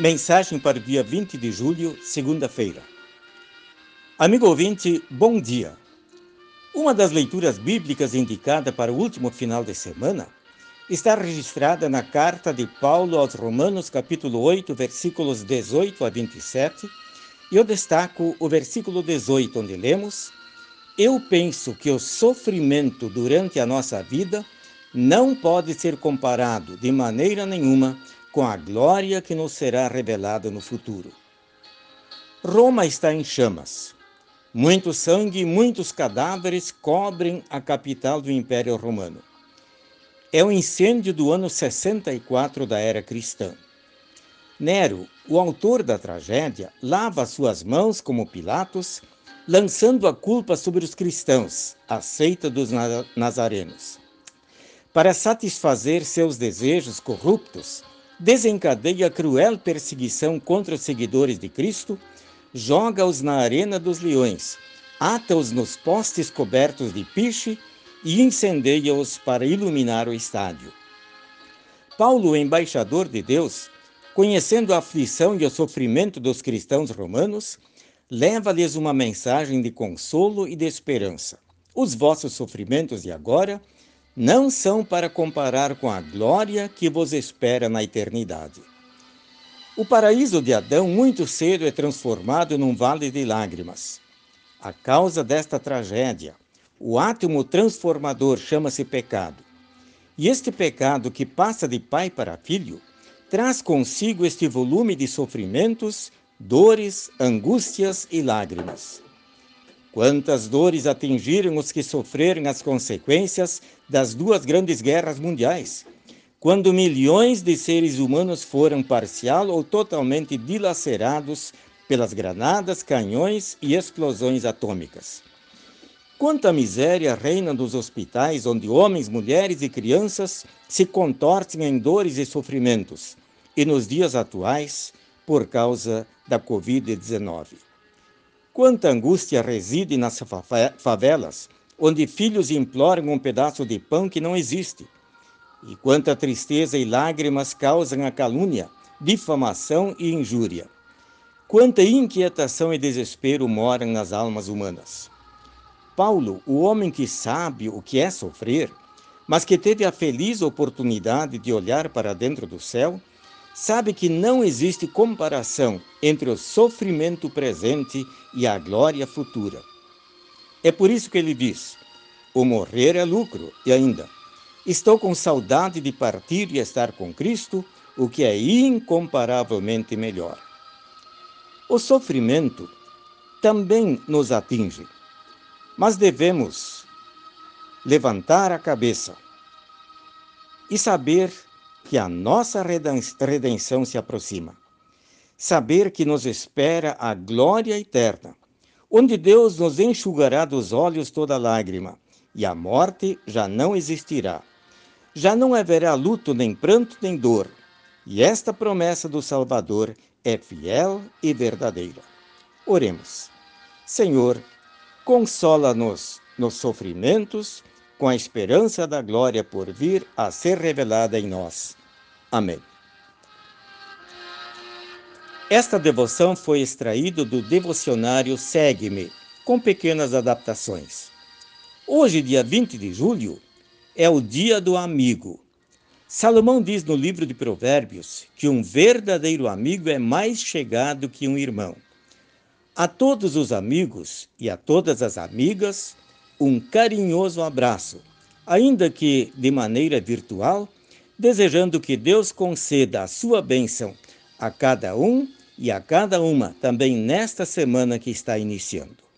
Mensagem para o dia 20 de julho, segunda-feira. Amigo ouvinte, bom dia. Uma das leituras bíblicas indicada para o último final de semana está registrada na carta de Paulo aos Romanos, capítulo 8, versículos 18 a 27, e eu destaco o versículo 18, onde lemos: Eu penso que o sofrimento durante a nossa vida não pode ser comparado de maneira nenhuma com a glória que nos será revelada no futuro. Roma está em chamas. Muito sangue e muitos cadáveres cobrem a capital do Império Romano. É o incêndio do ano 64 da era cristã. Nero, o autor da tragédia, lava suas mãos como Pilatos, lançando a culpa sobre os cristãos, a seita dos nazarenos. Para satisfazer seus desejos corruptos, desencadeia cruel perseguição contra os seguidores de Cristo, joga-os na arena dos leões, ata-os nos postes cobertos de piche e incendeia-os para iluminar o estádio. Paulo, embaixador de Deus, conhecendo a aflição e o sofrimento dos cristãos romanos, leva-lhes uma mensagem de consolo e de esperança. Os vossos sofrimentos de agora não são para comparar com a glória que vos espera na eternidade. O paraíso de Adão muito cedo é transformado num vale de lágrimas. A causa desta tragédia, o átomo transformador chama-se pecado. E este pecado que passa de pai para filho traz consigo este volume de sofrimentos, dores, angústias e lágrimas. Quantas dores atingiram os que sofreram as consequências das duas grandes guerras mundiais, quando milhões de seres humanos foram parcial ou totalmente dilacerados pelas granadas, canhões e explosões atômicas. Quanta miséria reina nos hospitais onde homens, mulheres e crianças se contorcem em dores e sofrimentos, e nos dias atuais, por causa da Covid-19. Quanta angústia reside nas favelas, onde filhos imploram um pedaço de pão que não existe. E quanta tristeza e lágrimas causam a calúnia, difamação e injúria. Quanta inquietação e desespero moram nas almas humanas. Paulo, o homem que sabe o que é sofrer, mas que teve a feliz oportunidade de olhar para dentro do céu, sabe que não existe comparação entre o sofrimento presente e a glória futura. É por isso que ele diz: o morrer é lucro, e ainda, estou com saudade de partir e estar com Cristo, o que é incomparavelmente melhor. O sofrimento também nos atinge, mas devemos levantar a cabeça e saber que a nossa redenção se aproxima. Saber que nos espera a glória eterna, onde Deus nos enxugará dos olhos toda lágrima, e a morte já não existirá. Já não haverá luto, nem pranto, nem dor. E esta promessa do Salvador é fiel e verdadeira. Oremos. Senhor, consola-nos nos sofrimentos com a esperança da glória por vir a ser revelada em nós. Amém. Esta devoção foi extraída do devocionário Segue-me, com pequenas adaptações. Hoje, dia 20 de julho, é o dia do amigo. Salomão diz no livro de Provérbios que um verdadeiro amigo é mais chegado que um irmão. A todos os amigos e a todas as amigas, um carinhoso abraço, ainda que de maneira virtual, desejando que Deus conceda a sua bênção a cada um e a cada uma também nesta semana que está iniciando.